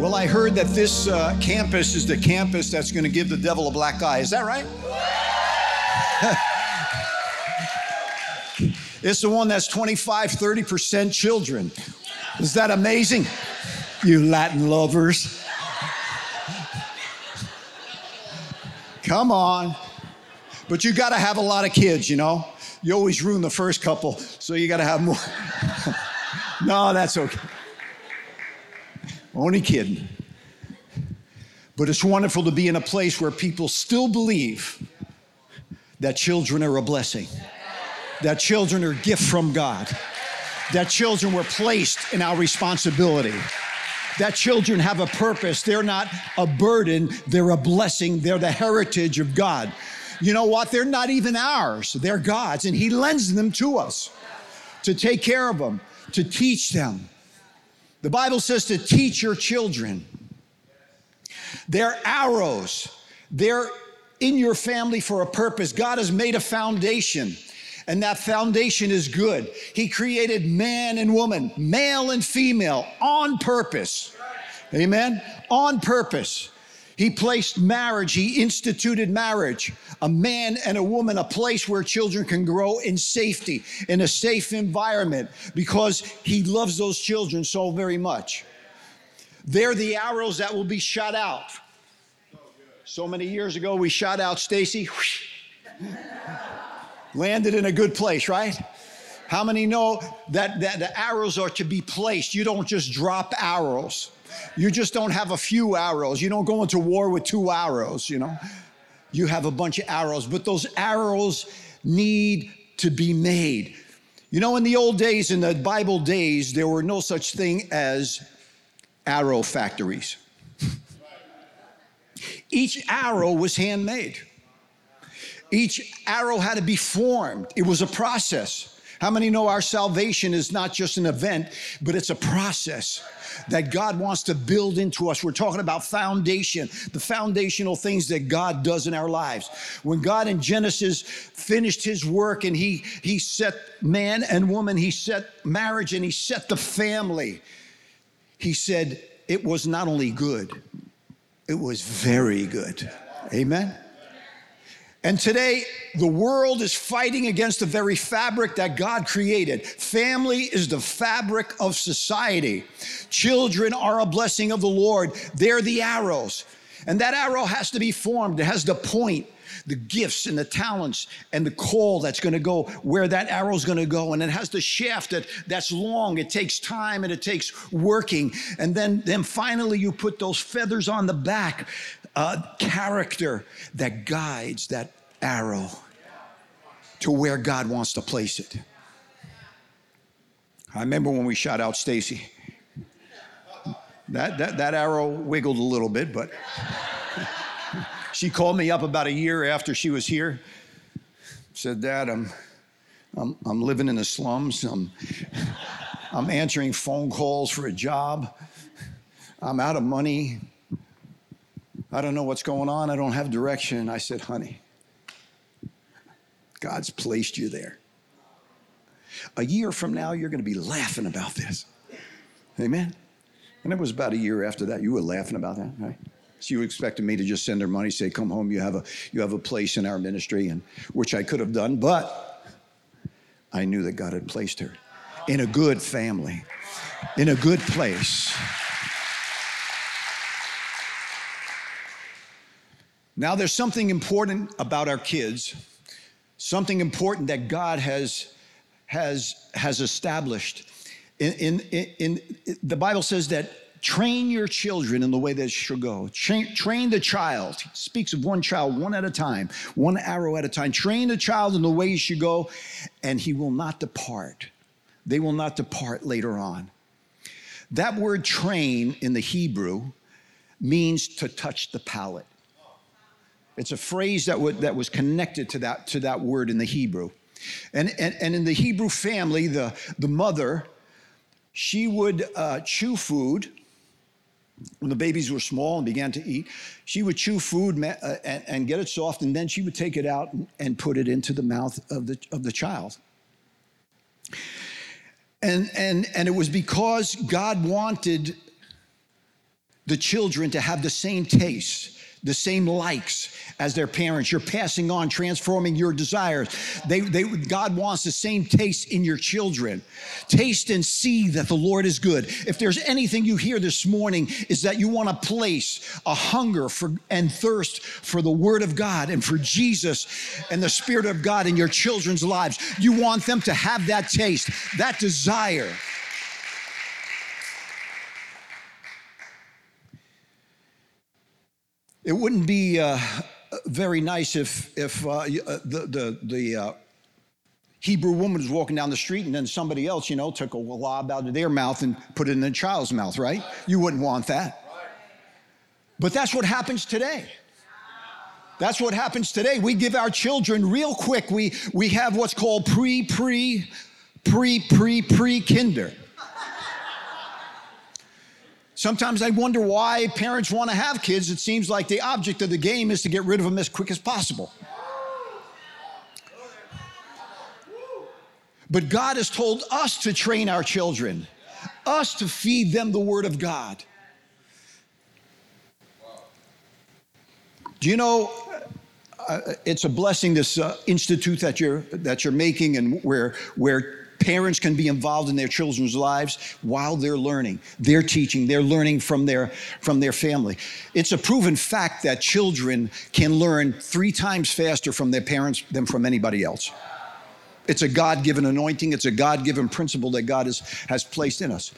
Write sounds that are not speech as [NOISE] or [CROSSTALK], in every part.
Well, I heard that this uh, campus is the campus that's going to give the devil a black eye. Is that right? [LAUGHS] it's the one that's 25, 30% children. Is that amazing? You Latin lovers. Come on. But you got to have a lot of kids, you know? You always ruin the first couple, so you got to have more. [LAUGHS] no, that's okay. Only kidding. But it's wonderful to be in a place where people still believe that children are a blessing, that children are a gift from God, that children were placed in our responsibility, that children have a purpose. They're not a burden, they're a blessing, they're the heritage of God. You know what? They're not even ours, they're God's, and He lends them to us to take care of them, to teach them the Bible says to teach your children. They're arrows. They're in your family for a purpose. God has made a foundation, and that foundation is good. He created man and woman, male and female, on purpose. Amen? On purpose. He placed marriage, he instituted marriage, a man and a woman, a place where children can grow in safety, in a safe environment, because he loves those children so very much. They're the arrows that will be shot out. So many years ago, we shot out Stacy. Landed in a good place, right? How many know that, that the arrows are to be placed? You don't just drop arrows. You just don't have a few arrows. You don't go into war with two arrows, you know. You have a bunch of arrows, but those arrows need to be made. You know, in the old days, in the Bible days, there were no such thing as arrow factories. Each arrow was handmade. Each arrow had to be formed. It was a process. How many know our salvation is not just an event, but it's a process that God wants to build into us? We're talking about foundation, the foundational things that God does in our lives. When God in Genesis finished his work and he, he set man and woman, he set marriage and he set the family, he said it was not only good, it was very good. Amen. And today, the world is fighting against the very fabric that God created. Family is the fabric of society. Children are a blessing of the Lord, they're the arrows. And that arrow has to be formed, it has the point. The gifts and the talents and the call that's going to go where that arrow's going to go, and it has the shaft that that's long. It takes time and it takes working, and then then finally you put those feathers on the back uh, character that guides that arrow to where God wants to place it. I remember when we shot out Stacy. That, that, that arrow wiggled a little bit, but she called me up about a year after she was here. Said, Dad, I'm, I'm, I'm living in the slums. I'm, I'm answering phone calls for a job. I'm out of money. I don't know what's going on. I don't have direction. I said, honey, God's placed you there. A year from now, you're going to be laughing about this. Amen. And it was about a year after that. You were laughing about that, right? So you expected me to just send her money, say, "Come home. You have a you have a place in our ministry," and which I could have done, but I knew that God had placed her in a good family, in a good place. Now, there's something important about our kids, something important that God has, has, has established. In, in, in, in the Bible says that train your children in the way they should go. Train, train the child. Speaks of one child, one at a time, one arrow at a time. Train the child in the way he should go, and he will not depart. They will not depart later on. That word train in the Hebrew means to touch the palate. It's a phrase that, that was connected to that, to that word in the Hebrew. And, and, and in the Hebrew family, the, the mother, she would uh, chew food when the babies were small and began to eat. She would chew food uh, and, and, get it soft, and then she would take it out and, and put it into the mouth of the, of the child. And, and, and it was because God wanted the children to have the same taste the same likes as their parents. You're passing on, transforming your desires. They, they, God wants the same taste in your children. Taste and see that the Lord is good. If there's anything you hear this morning, is that you want to place a hunger for and thirst for the Word of God and for Jesus and the Spirit of God in your children's lives. You want them to have that taste, that desire. It wouldn't be uh, very nice if, if uh, uh, the, the, the uh, Hebrew woman was walking down the street and then somebody else, you know, took a lob out of their mouth and put it in a child's mouth, right? You wouldn't want that. But that's what happens today. That's what happens today. We give our children real quick, we, we have what's called pre, pre, pre, pre, pre kinder. Sometimes I wonder why parents want to have kids. It seems like the object of the game is to get rid of them as quick as possible. But God has told us to train our children, us to feed them the Word of God. Do you know uh, it's a blessing this uh, institute that you're that you're making and where where Parents can be involved in their children's lives while they're learning. They're teaching, they're learning from their, from their family. It's a proven fact that children can learn three times faster from their parents than from anybody else. It's a God given anointing, it's a God given principle that God has, has placed in us.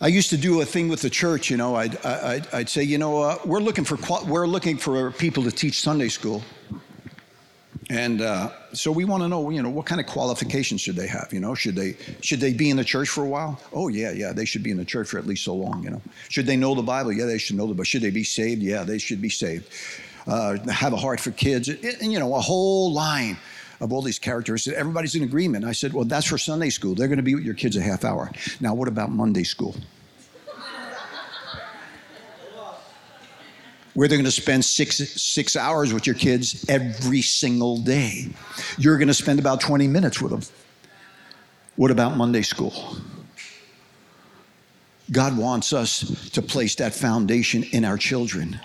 I used to do a thing with the church, you know. I'd, I'd, I'd say, you know, uh, we're looking for we're looking for people to teach Sunday school, and uh, so we want to know, you know, what kind of qualifications should they have? You know, should they should they be in the church for a while? Oh yeah, yeah, they should be in the church for at least so long. You know, should they know the Bible? Yeah, they should know the Bible. Should they be saved? Yeah, they should be saved. Uh, have a heart for kids, and you know, a whole line of all these characteristics. Everybody's in agreement. I said, well, that's for Sunday school. They're going to be with your kids a half hour. Now, what about Monday school? Where they're going to spend six, six hours with your kids every single day. You're going to spend about 20 minutes with them. What about Monday school? God wants us to place that foundation in our children.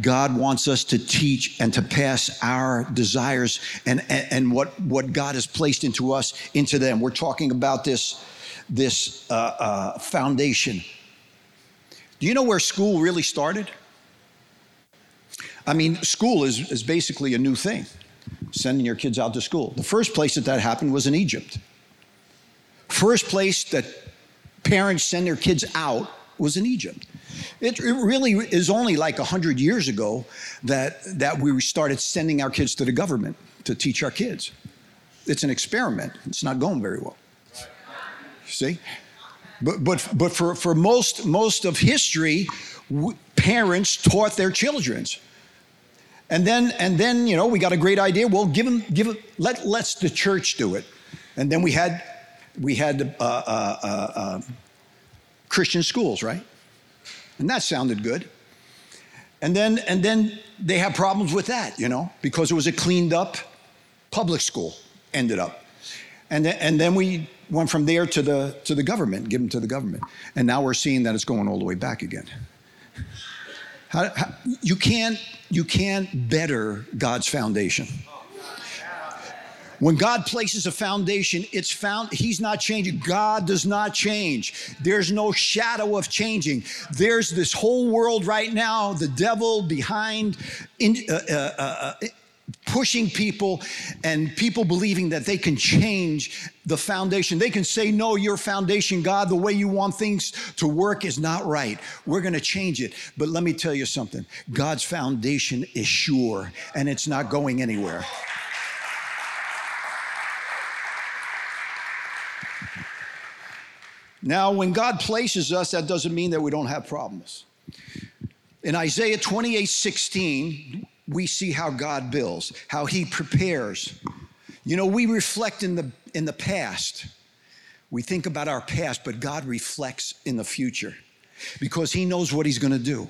God wants us to teach and to pass our desires and, and, and what, what God has placed into us into them. We're talking about this, this uh, uh, foundation. Do you know where school really started? I mean, school is, is basically a new thing, sending your kids out to school. The first place that that happened was in Egypt. First place that parents send their kids out was in Egypt. It, it really is only like 100 years ago that, that we started sending our kids to the government to teach our kids. It's an experiment, it's not going very well. See? But, but, but for, for most, most of history, parents taught their children. And then, and then, you know, we got a great idea. Well, give them, give it, let, let's the church do it. And then we had, we had uh, uh, uh, uh, Christian schools, right? And that sounded good. And then, and then they have problems with that, you know, because it was a cleaned up public school, ended up. And then, and then we went from there to the, to the government, give them to the government. And now we're seeing that it's going all the way back again. How, how, you can't you can't better God's foundation. When God places a foundation, it's found, He's not changing. God does not change. There's no shadow of changing. There's this whole world right now, the devil behind, in, uh, uh, uh, pushing people and people believing that they can change the foundation. They can say, No, your foundation, God, the way you want things to work is not right. We're going to change it. But let me tell you something God's foundation is sure and it's not going anywhere. Now, when God places us, that doesn't mean that we don't have problems. In Isaiah 28 16, we see how God builds, how He prepares. You know, we reflect in the, in the past. We think about our past, but God reflects in the future because He knows what He's going to do.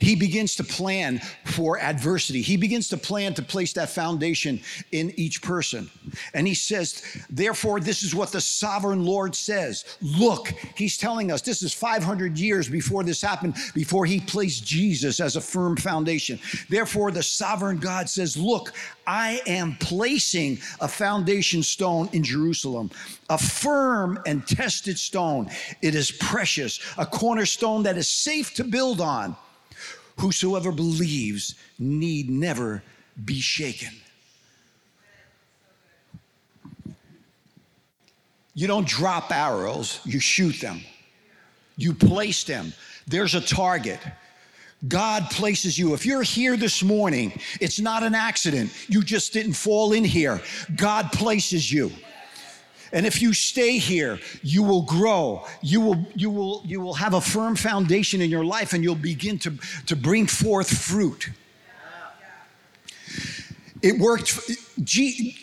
He begins to plan for adversity. He begins to plan to place that foundation in each person. And he says, therefore, this is what the sovereign Lord says. Look, he's telling us this is 500 years before this happened, before he placed Jesus as a firm foundation. Therefore, the sovereign God says, Look, I am placing a foundation stone in Jerusalem, a firm and tested stone. It is precious, a cornerstone that is safe to build on. Whosoever believes need never be shaken. You don't drop arrows, you shoot them. You place them. There's a target. God places you. If you're here this morning, it's not an accident. You just didn't fall in here. God places you. And if you stay here, you will grow. You will, you will, you will have a firm foundation in your life and you'll begin to, to bring forth fruit. It worked.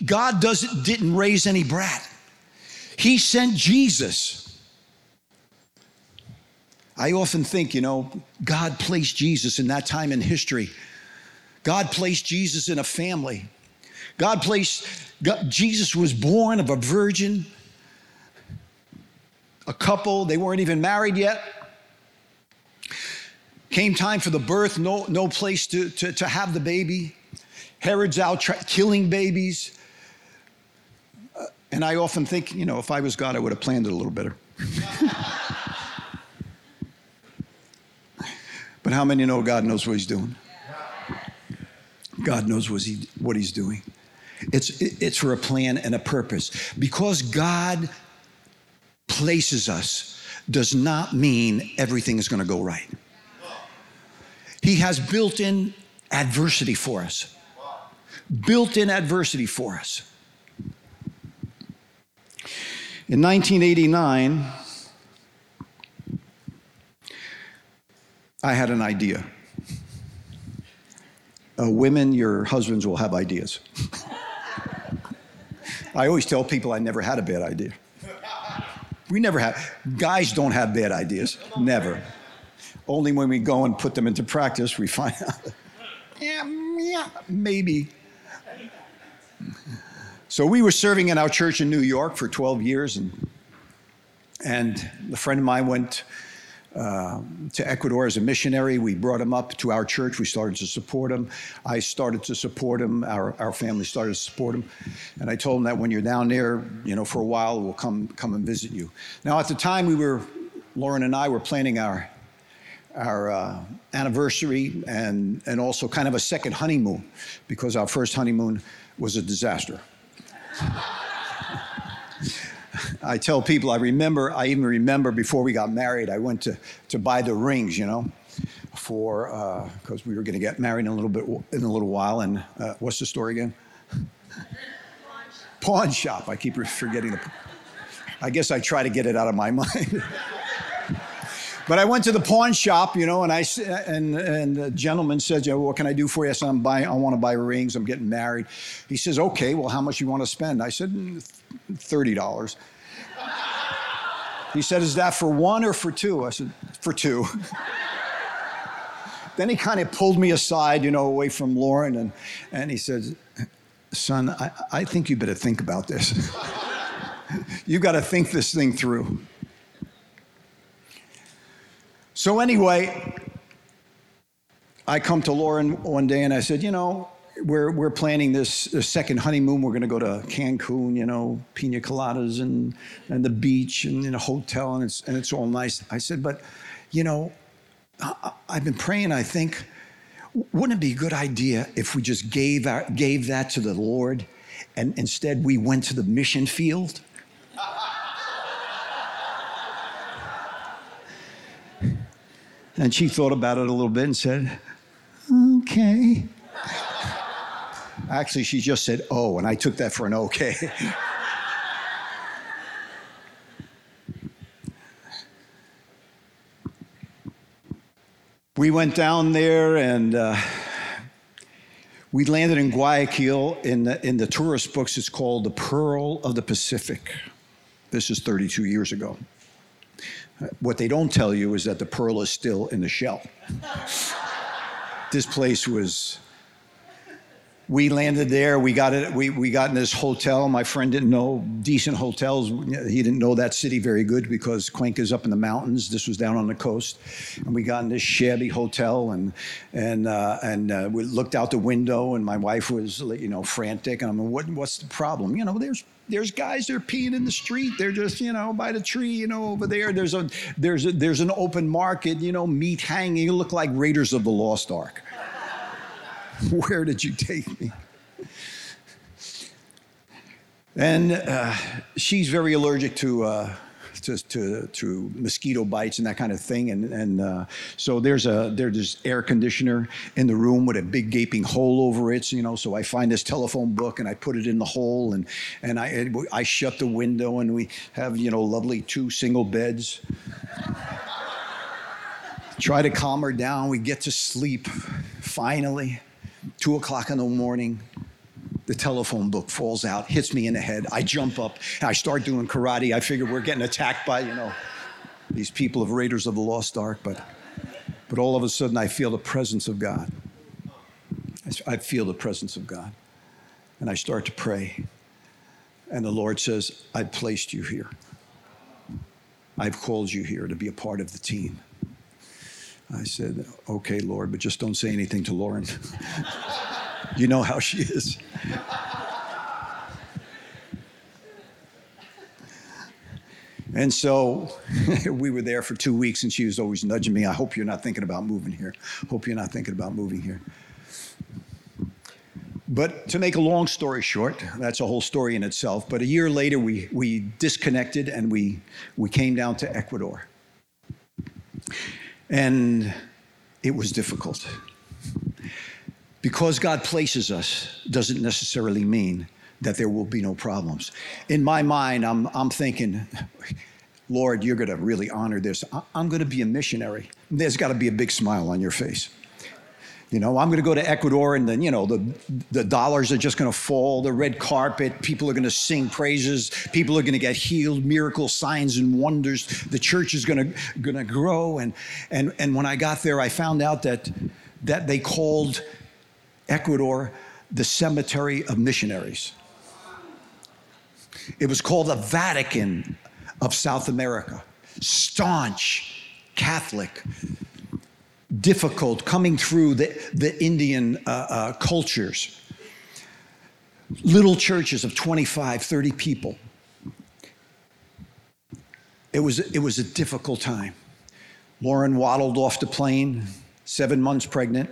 God doesn't, didn't raise any brat. He sent Jesus. I often think, you know, God placed Jesus in that time in history. God placed Jesus in a family. God placed, God, Jesus was born of a virgin, a couple, they weren't even married yet. Came time for the birth, no, no place to, to, to have the baby. Herod's out tra- killing babies. Uh, and I often think, you know, if I was God, I would have planned it a little better. but how many know God knows [LAUGHS] what He's doing? God knows what, he, what He's doing. It's, it's for a plan and a purpose. Because God places us does not mean everything is going to go right. He has built in adversity for us. Built in adversity for us. In 1989, I had an idea. Uh, women, your husbands will have ideas. [LAUGHS] I always tell people I never had a bad idea. We never have. Guys don't have bad ideas. Never. Only when we go and put them into practice, we find [LAUGHS] out. yeah, yeah, maybe. So we were serving in our church in New York for 12 years, and and a friend of mine went uh, to Ecuador as a missionary. We brought him up to our church. We started to support him. I started to support him. Our, our family started to support him. And I told him that when you're down there, you know, for a while, we'll come, come and visit you. Now, at the time, we were, Lauren and I were planning our, our uh, anniversary and, and also kind of a second honeymoon because our first honeymoon was a disaster. I tell people I remember, I even remember before we got married, I went to, to buy the rings, you know, for, because uh, we were going to get married in a little bit, in a little while. And uh, what's the story again? Pawn shop. I keep forgetting the, I guess I try to get it out of my [LAUGHS] mind. But I went to the pawn shop, you know, and I and and the gentleman said, you know, "What can I do for you?" I said, "I'm buying. I want to buy rings. I'm getting married." He says, "Okay. Well, how much you want to spend?" I said, mm, thirty dollars." He said, Is that for one or for two? I said, For two. [LAUGHS] then he kind of pulled me aside, you know, away from Lauren, and, and he said, Son, I, I think you better think about this. [LAUGHS] You've got to think this thing through. So, anyway, I come to Lauren one day and I said, You know, we're, we're planning this, this second honeymoon. We're going to go to Cancun, you know, pina coladas and, and the beach and in a hotel, and it's, and it's all nice. I said, but, you know, I, I've been praying, I think, wouldn't it be a good idea if we just gave, our, gave that to the Lord and instead we went to the mission field? And she thought about it a little bit and said, okay. Actually, she just said, oh, and I took that for an okay. we went down there and uh, we landed in Guayaquil. In the, in the tourist books, it's called the Pearl of the Pacific. This is 32 years ago. What they don't tell you is that the pearl is still in the shell. this place was we landed there. We got it. We, we got in this hotel. My friend didn't know decent hotels. He didn't know that city very good because Cuenca's up in the mountains. This was down on the coast, and we got in this shabby hotel and and uh, and uh, we looked out the window. And my wife was you know frantic. And I'm like, what, what's the problem? You know, there's there's guys they're peeing in the street. They're just you know by the tree. You know over there. There's a there's a, there's an open market. You know meat hanging. You look like Raiders of the Lost Ark. [LAUGHS] Where did you take me? And uh, she's very allergic to, uh, to, to, to, mosquito bites and that kind of thing. And, and uh, so there's a there's this air conditioner in the room with a big gaping hole over it. So, you know, so I find this telephone book and I put it in the hole and, and I, I shut the window and we have, you know, lovely two single beds. Try to calm her down. We get to sleep finally two o'clock in the morning, the telephone book falls out, hits me in the head. I jump up, I start doing karate. I figure we're getting attacked by, you know, these people of Raiders of the Lost Ark, but, but all of a sudden I feel the presence of God. I feel the presence of God. And I start to pray. And the Lord says, I've placed you here. I've called you here to be a part of the team. I said, okay, Lord, but just don't say anything to Lauren. [LAUGHS] you know how she is. And so [LAUGHS] we were there for two weeks, and she was always nudging me. I hope you're not thinking about moving here. Hope you're not thinking about moving here. But to make a long story short, that's a whole story in itself. But a year later, we, we disconnected and we, we came down to Ecuador. And it was difficult. Because God places us doesn't necessarily mean that there will be no problems. In my mind, I'm, I'm thinking, Lord, you're going to really honor this. I'm going to be a missionary. There's got to be a big smile on your face. You know, I'm going to go to Ecuador and then, you know, the, the dollars are just going to fall, the red carpet, people are going to sing praises, people are going to get healed, miracles, signs, and wonders. The church is going to, going to grow. And, and, and when I got there, I found out that, that they called Ecuador the cemetery of missionaries. It was called the Vatican of South America. Staunch Catholic, difficult coming through the, the Indian uh, uh, cultures. Little churches of 25, 30 people. It was, it was a difficult time. Lauren waddled off the plane, seven months pregnant,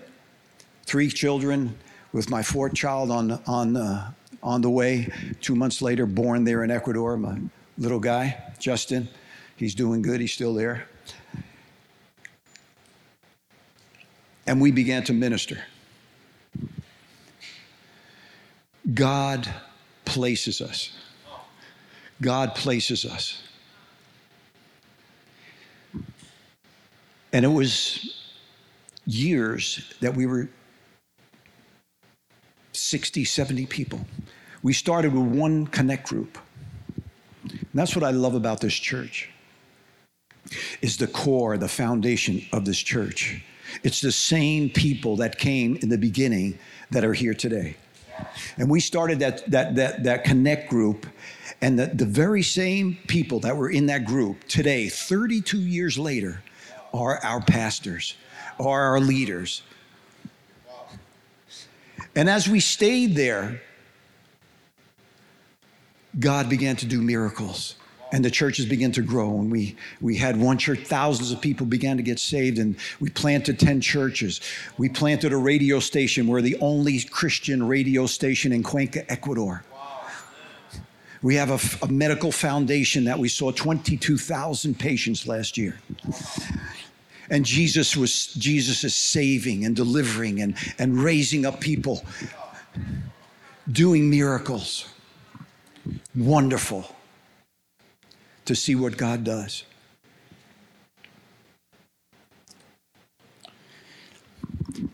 three children, with my fourth child on, on, uh, on the way. Two months later, born there in Ecuador, my little guy, Justin. He's doing good, he's still there. And we began to minister. God places us. God places us. And it was years that we were 60, 70 people. We started with one connect group. And that's what I love about this church. Is the core, the foundation of this church it's the same people that came in the beginning that are here today. And we started that, that, that, that connect group, and the, the very same people that were in that group today, 32 years later, are our pastors, are our leaders. And as we stayed there, God began to do miracles and the churches began to grow. And we, we had one church thousands of people began to get saved and we planted 10 churches. We planted a radio station. We're the only christian radio station in cuenca ecuador. We have a, a medical foundation that we saw 22000 patients last year. And jesus was jesus is saving and delivering and, and raising up people doing miracles. Wonderful to see what God does.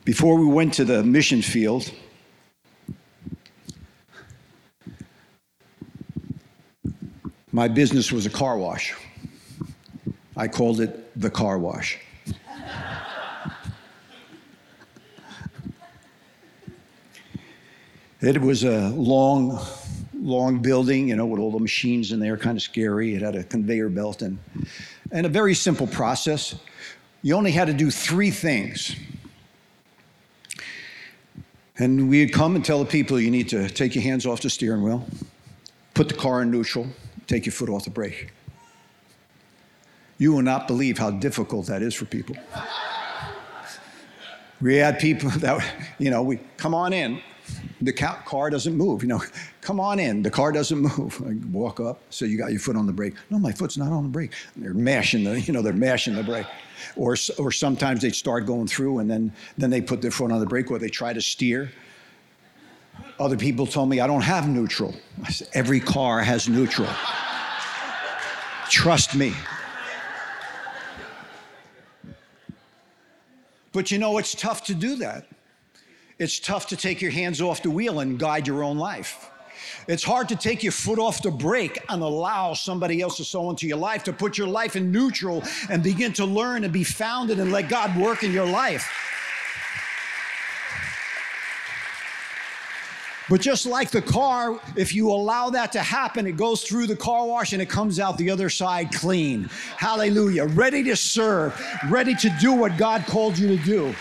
Before we went to the mission field, my business was a car wash. I called it the car wash. it was a long, long building, you know, with all the machines in there, kind of scary. It had a conveyor belt and, and a very simple process. You only had to do three things. And we'd come and tell the people you need to take your hands off the steering wheel, put the car in neutral, take your foot off the brake. You will not believe how difficult that is for people. We had people [LAUGHS] that, you know, we come on in. The car doesn't move. You know, [LAUGHS] come on in. The car doesn't move. [LAUGHS] I walk up. So you got your foot on the brake. No, my foot's not on the brake. And they're mashing the, [LAUGHS] you know, they're mashing the brake. Or, or sometimes they start going through and then, then they put their foot on the brake or they try to steer. Other people told me I don't have neutral. I said, every car has neutral. Trust me. But you know, it's tough to do that. It's tough to take your hands off the wheel and guide your own life. It's hard to take your foot off the brake and allow somebody else to sow into your life, to put your life in neutral and begin to learn and be founded and let God work in your life. But just like the car, if you allow that to happen, it goes through the car wash and it comes out the other side clean. Hallelujah. Ready to serve, ready to do what God called you to do.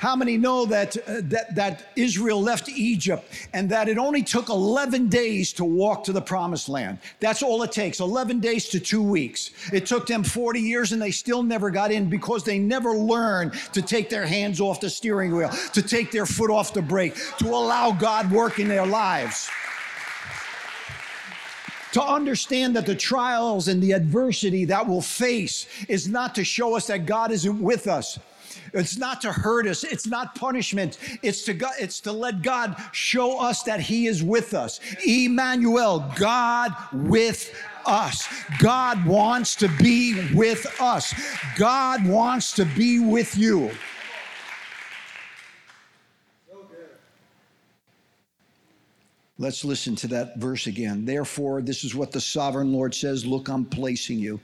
How many know that, uh, that, that Israel left Egypt and that it only took 11 days to walk to the promised land? That's all it takes 11 days to two weeks. It took them 40 years and they still never got in because they never learned to take their hands off the steering wheel, to take their foot off the brake, to allow God work in their lives to understand that the trials and the adversity that we'll face is not to show us that God isn't with us, it's not to hurt us. It's not punishment. It's to God, it's to let God show us that He is with us. Emmanuel, God with us. God wants to be with us. God wants to be with you. Let's listen to that verse again. Therefore, this is what the sovereign Lord says Look, I'm placing you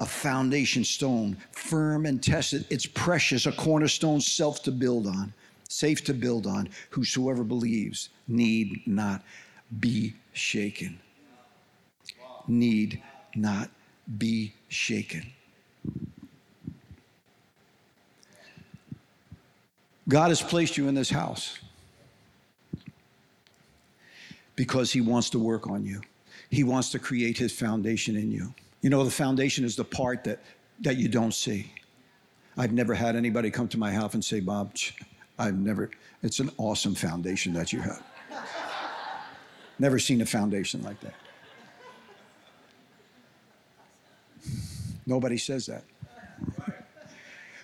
a foundation stone, firm and tested. It's precious, a cornerstone, self to build on, safe to build on. Whosoever believes need not be shaken. Need not be shaken. God has placed you in this house because He wants to work on you. He wants to create His foundation in you. You know, the foundation is the part that, that you don't see. I've never had anybody come to my house and say, Bob, I've never, it's an awesome foundation that you have. never seen a foundation like that. Nobody says that.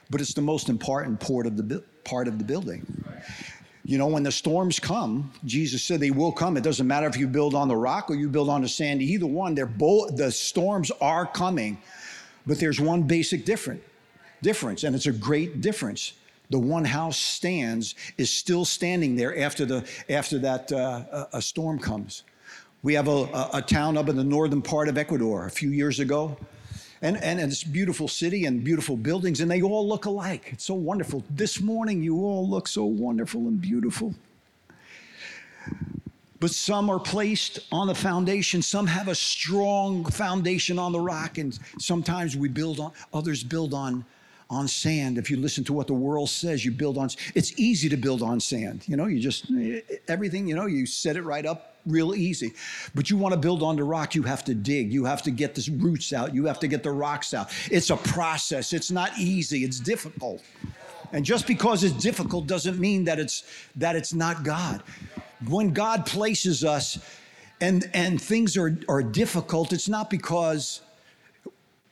But it's the most important part of the, part of the building. You know, when the storms come, Jesus said they will come. It doesn't matter if you build on the rock or you build on the sand. Either one, they're both the storms are coming. But there's one basic different difference, and it's a great difference. The one house stands is still standing there after the after that uh, a storm comes. We have a, a, a town up in the northern part of Ecuador a few years ago and, and, it's beautiful city and beautiful buildings, and they all look alike. It's so wonderful. This morning, you all look so wonderful and beautiful. But some are placed on the foundation, some have a strong foundation on the rock, and sometimes we build on, others build on on sand. If you listen to what the world says, you build on. It's easy to build on sand. You know, you just everything. You know, you set it right up real easy. But you want to build on the rock, you have to dig. You have to get the roots out. You have to get the rocks out. It's a process. It's not easy. It's difficult. And just because it's difficult doesn't mean that it's that it's not God. When God places us and and things are are difficult, it's not because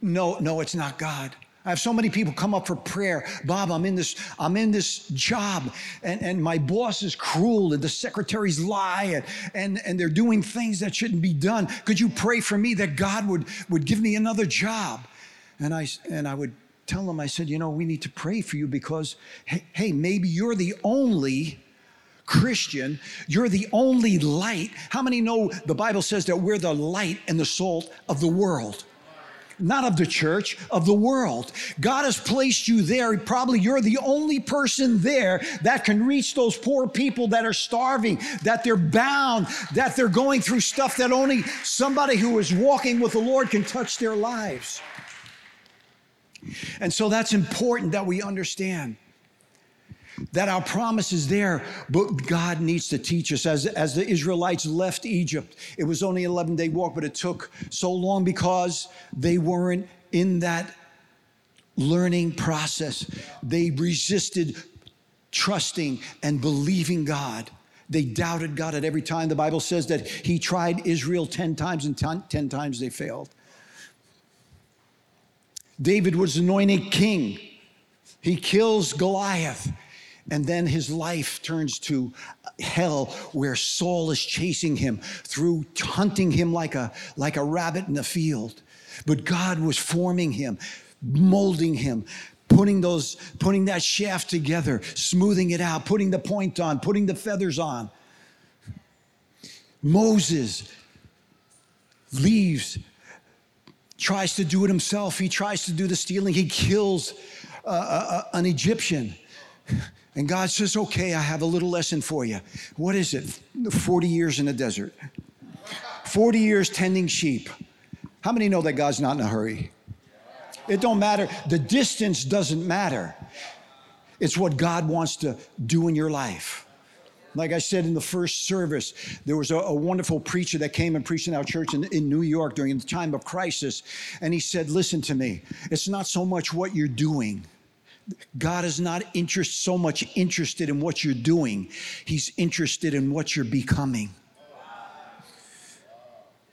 no, no, it's not God. I have so many people come up for prayer. Bob, I'm in this, I'm in this job, and, and my boss is cruel, and the secretaries lie, and, and, and they're doing things that shouldn't be done. Could you pray for me that God would, would give me another job? And I, and I would tell them, I said, you know, we need to pray for you because, hey, hey maybe you're the only Christian, you're the only light. How many know the Bible says that we're the light and the salt of the world? Not of the church, of the world. God has placed you there. Probably you're the only person there that can reach those poor people that are starving, that they're bound, that they're going through stuff that only somebody who is walking with the Lord can touch their lives. And so that's important that we understand that our promise is there, but God needs to teach us. As, as the Israelites left Egypt, it was only an 11 day walk, but it took so long because they weren't in that learning process. They resisted trusting and believing God. They doubted God at every time. The Bible says that He tried Israel 10 times and 10 times they failed. David was anointed king. He kills Goliath. And then his life turns to hell where Saul is chasing him through hunting him like a, like a rabbit in the field. But God was forming him, molding him, putting those, putting that shaft together, smoothing it out, putting the point on, putting the feathers on. Moses leaves, tries to do it himself. He tries to do the stealing. He kills uh, uh, uh an Egyptian. And God says, Okay, I have a little lesson for you. What is it? 40 years in the desert, 40 years tending sheep. How many know that God's not in a hurry? It don't matter. The distance doesn't matter. It's what God wants to do in your life. Like I said in the first service, there was a, a, wonderful preacher that came and preached in our church in, in New York during the time of crisis. And he said, Listen to me, it's not so much what you're doing, God is not interest, so much interested in what you're doing, He's interested in what you're becoming.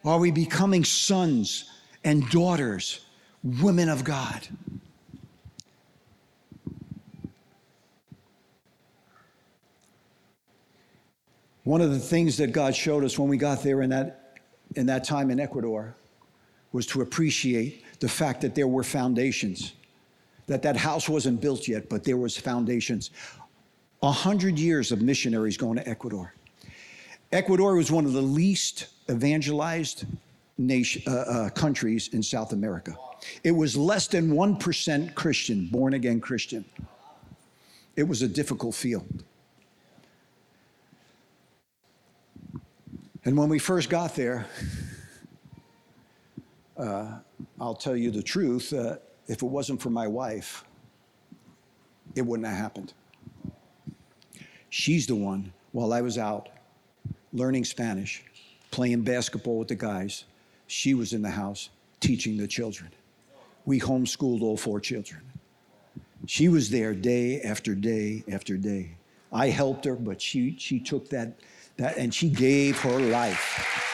Are we becoming sons and daughters, women of God? One of the things that God showed us when we got there in that, in that time in Ecuador was to appreciate the fact that there were foundations that that house wasn't built yet, but there was foundations. A hundred years of missionaries going to Ecuador. Ecuador was one of the least evangelized nation, uh, uh, countries in South America. It was less than 1% Christian, born again Christian. It was a difficult field. And when we first got there, uh, I'll tell you the truth, uh, if it wasn't for my wife, it wouldn't have happened. She's the one, while I was out learning Spanish, playing basketball with the guys, she was in the house teaching the children. We homeschooled all four children. She was there day after day after day. I helped her, but she, she took that, that and she gave her life.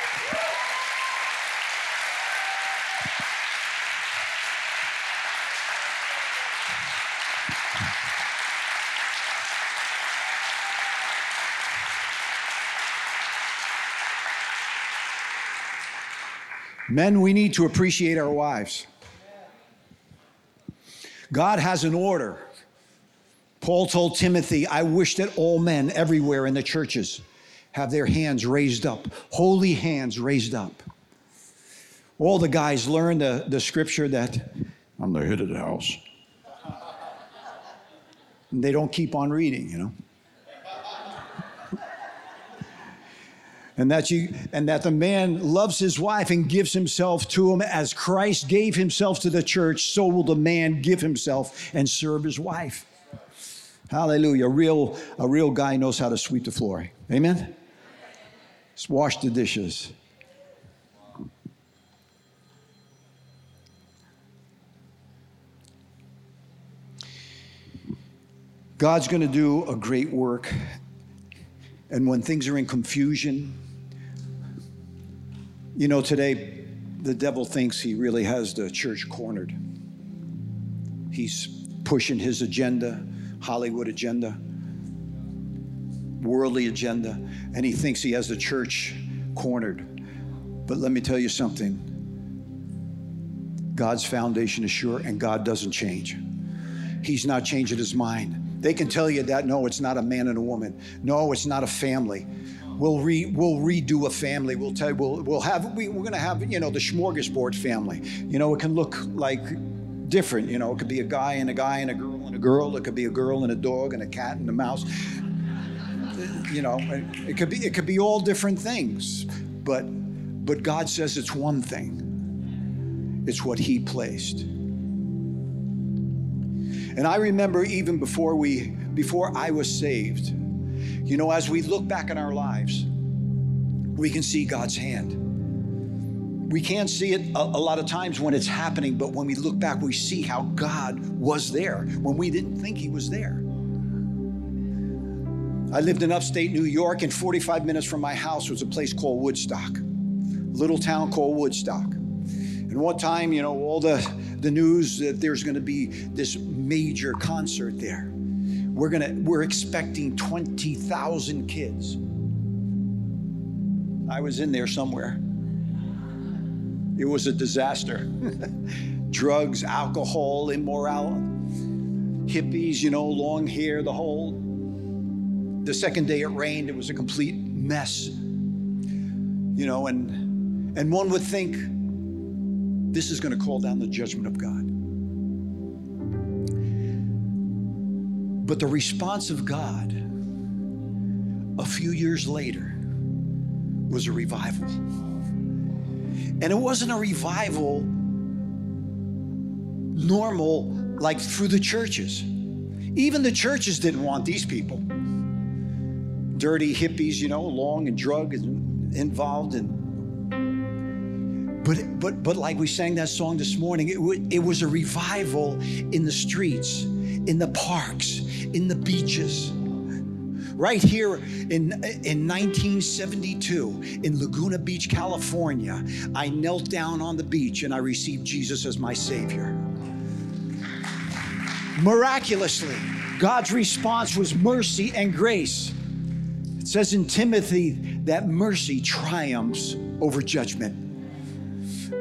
Men, we need to appreciate our wives. God has an order. Paul told Timothy, I wish that all men everywhere in the churches have their hands raised up, holy hands raised up. All the guys learn the, the scripture that I'm the head of the house. And they don't keep on reading, you know. And that you and that the man loves his wife and gives himself to him. As Christ gave himself to the church so will the man give himself and serve his wife. Hallelujah. A real a real guy knows how to sweep the floor. Amen? Wash the dishes. God's going to do a great work. And when things are in confusion you know, today, the devil thinks he really has the church cornered. He's pushing his agenda, Hollywood agenda, worldly agenda, and he thinks he has the church cornered. But let me tell you something God's foundation is sure and God doesn't change. He's not changing his mind. They can tell you that no, it's not a man and a woman. No, it's not a family. We'll re, we'll redo a family. We'll tell we'll we'll have we, we're gonna have you know the smorgasbord family. You know it can look like different. You know it could be a guy and a guy and a girl and a girl. It could be a girl and a dog and a cat and a mouse. You know it could be it could be all different things, but but God says it's one thing. It's what He placed. And I remember even before we before I was saved, you know, as we look back in our lives, we can see God's hand. We can't see it a, a, lot of times when it's happening, but when we look back, we see how God was there when we didn't think He was there. I lived in upstate New York, and 45 minutes from my house was a place called Woodstock, little town called Woodstock. And one time, you know, all the, the news that there's going to be this major concert there. We're gonna we're expecting 20,000 kids. I was in there somewhere. It was a disaster. [LAUGHS] Drugs, alcohol, immorality, hippies, you know, long hair, the whole. The second day it rained, it was a complete mess. You know, and and one would think this is going to call down the judgment of God. But the response of God a few years later was a revival. And it wasn't a revival normal like through the churches. Even the churches didn't want these people. Dirty hippies, you know, long and drug and involved and but but but like we sang that song this morning, it, it was a revival in the streets, in the parks, in the beaches. Right here in, in 1972 in Laguna Beach, California, I knelt down on the beach and I received Jesus as my Savior. Miraculously, God's response was mercy and grace. It says in Timothy that mercy triumphs over judgment.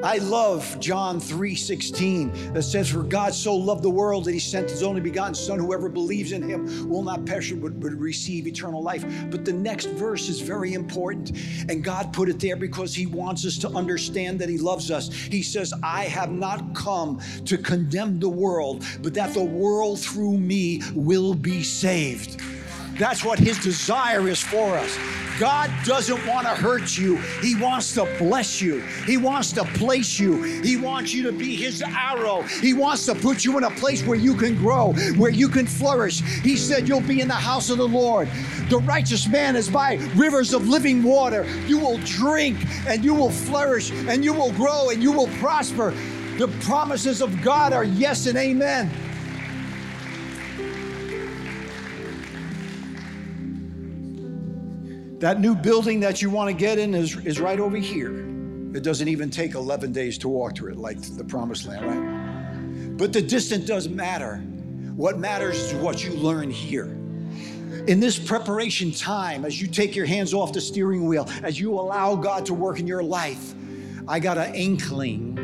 I love John 3:16 that says, For God so loved the world that he sent his only begotten Son, whoever believes in him will not perish but, but receive eternal life. But the next verse is very important. And God put it there because he wants us to understand that he loves us. He says, I have not come to condemn the world, but that the world through me will be saved. That's what his desire is for us. God doesn't want to hurt you. He wants to bless you. He wants to place you. He wants you to be His arrow. He wants to put you in a place where you can grow, where you can flourish. He said, You'll be in the house of the Lord. The righteous man is by rivers of living water. You will drink and you will flourish and you will grow and you will prosper. The promises of God are yes and amen. That new building that you want to get in is, is right over here. It doesn't even take 11 days to walk to it, like the promised land, right? But the distance doesn't matter. What matters is what you learn here. In this preparation time, as you take your hands off the steering wheel, as you allow God to work in your life, I got an inkling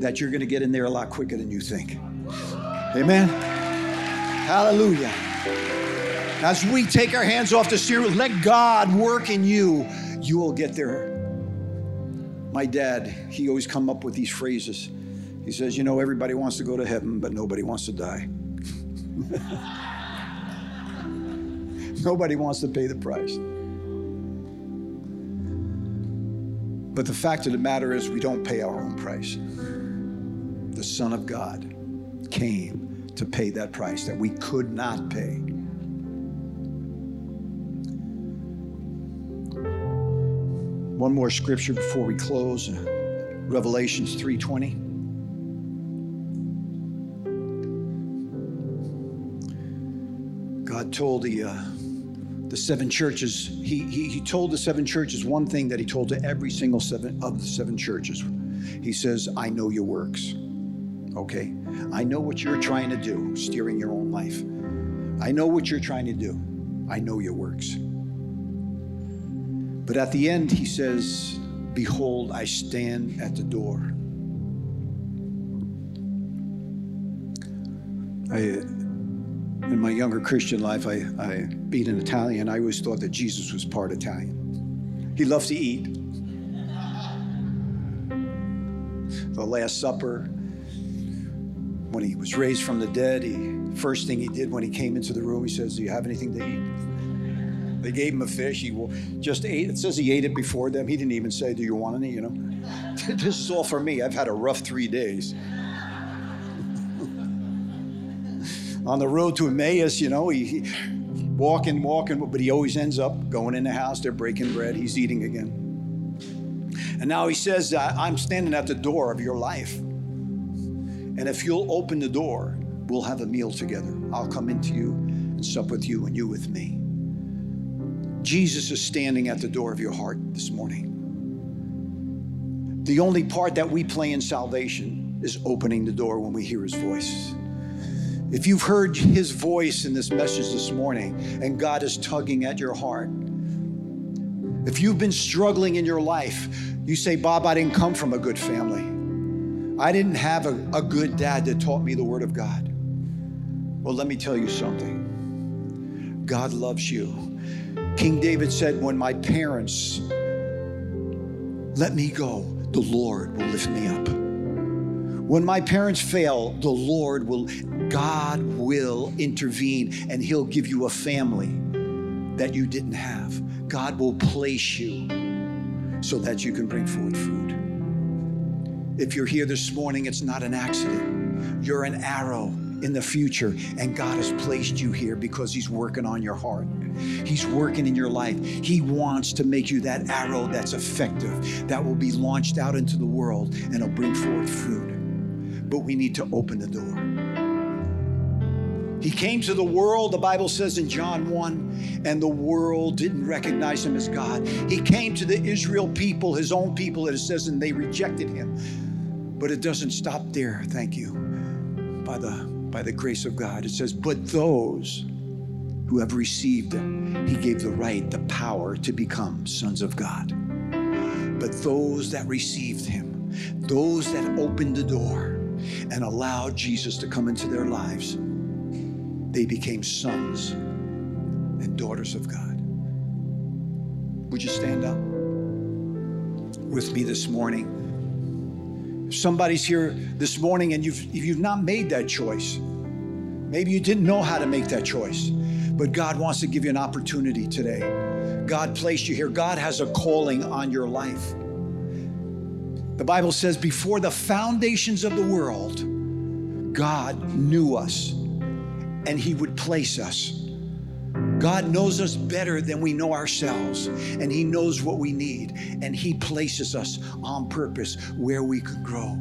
that you're going to get in there a lot quicker than you think. Amen. Hallelujah. As we take our hands off the steering, wheel, let God work in you, you will get there. My dad, he always come up with these phrases. He says, "You know, everybody wants to go to heaven, but nobody wants to die." [LAUGHS] nobody wants to pay the price. But the fact of the matter is, we don't pay our own price. The Son of God came to pay that price that we could not pay. One more scripture before we close. Revelations 3:20. God told the uh, the seven churches. He, he he told the seven churches one thing that he told to every single seven of the seven churches. He says, "I know your works." Okay, I know what you're trying to do, steering your own life. I know what you're trying to do. I know your works. But at the end, he says, Behold, I stand at the door. I, in my younger Christian life, I, I, being an Italian, I always thought that Jesus was part Italian. He loved to eat. The Last Supper, when he was raised from the dead, he first thing he did when he came into the room, he says, "Do you have anything to eat?" They gave him a fish. He just ate. It says he ate it before them. He didn't even say, "Do you want any?" You know, [LAUGHS] this is all for me. I've had a rough three days. [LAUGHS] on the road to Emmaus, you know, he, he walking, walking, but he always ends up going in the house. They're breaking bread. He's eating again. And now he says, I'm standing at the door of your life. And if you'll open the door, we'll have a meal together. I'll come into you and sup with you and you with me. Jesus is standing at the door of your heart this morning. The only part that we play in salvation is opening the door when we hear his voice. If you've heard his voice in this message this morning and God is tugging at your heart, if you've been struggling in your life, you say, Bob, I didn't come from a good family. I didn't have a, a good dad that taught me the Word of God. Well, let me tell you something God loves you. King David said, When my parents let me go, the Lord will lift me up. When my parents fail, the Lord will, God will intervene and He'll give you a family that you didn't have. God will place you so that you can bring forth food. If you're here this morning, it's not an accident. You're an arrow in the future, and God has placed you here because He's working on your heart. He's working in your life. He wants to make you that arrow that's effective, that will be launched out into the world and it'll bring forth fruit but we need to open the door. He came to the world, the Bible says in John 1, and the world didn't recognize him as God. He came to the Israel people, his own people, it says, and they rejected him. But it doesn't stop there, thank you, by the, by the grace of God. It says, but those who have received him, he gave the right, the power to become sons of God. But those that received him, those that opened the door, and allowed Jesus to come into their lives, they became sons and daughters of God. Would you stand up with me this morning? If somebody's here this morning and you've, if you've not made that choice, maybe you didn't know how to make that choice, but God wants to give you an opportunity today. God placed you here. God has a calling on your life. The Bible says, before the foundations of the world, God knew us and He would place us. God knows us better than we know ourselves, and He knows what we need, and He places us on purpose where we could grow.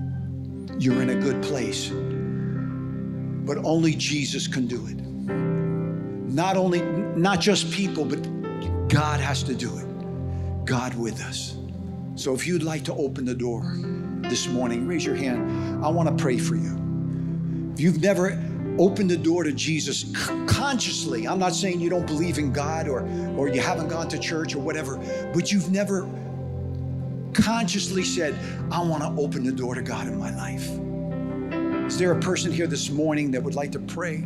You're in a good place, but only Jesus can do it. Not only, not just people, but God has to do it. God with us. So if you'd like to open the door this morning, raise your hand. I want to pray for you. If you've never opened the door to Jesus consciously, I'm not saying you don't believe in God or, or you haven't gone to church or whatever, but you've never consciously said, I want to open the door to God in my life. Is there a person here this morning that would like to pray?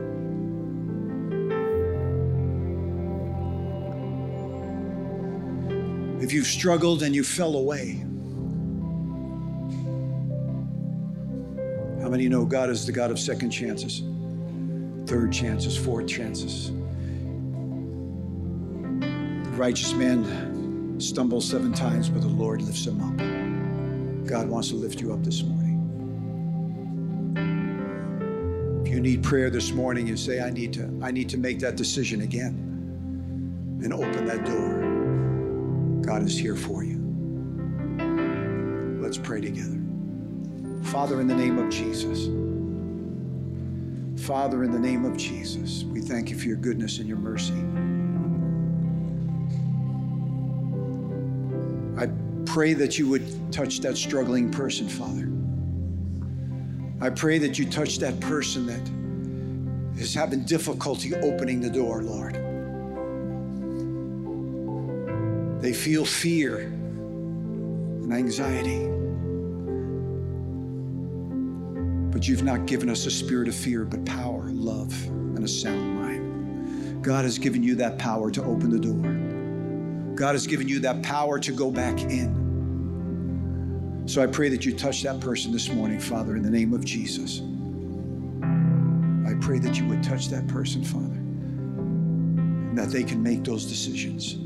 struggled and you fell away. How many know God is the God of second chances, third chances, fourth chances? The righteous man stumbles seven times, but the Lord lifts him up. God wants to lift you up this morning. If you need prayer this morning, you say, I need to, I need to make that decision again and open that door. God is here for you. Let's pray together. Father, in the name of Jesus, Father, in the name of Jesus, we thank you for your goodness and your mercy. I pray that you would touch that struggling person, Father. I pray that you touch that person that is having difficulty opening the door, Lord. They feel fear and anxiety. But you've not given us a spirit of fear, but power, love, and a sound mind. God has given you that power to open the door. God has given you that power to go back in. So I pray that you touch that person this morning, Father, in the name of Jesus. I pray that you would touch that person, Father, and that they can make those decisions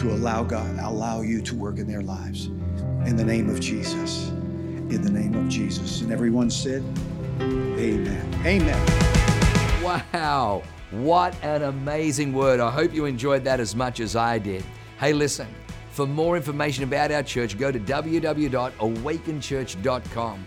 to allow God, allow you to work in their lives. In the name of Jesus. In the name of Jesus. And everyone said, Amen. Amen. Wow. What an amazing word. I hope you enjoyed that as much as I did. Hey, listen. For more information about our church, go to www.awakenchurch.com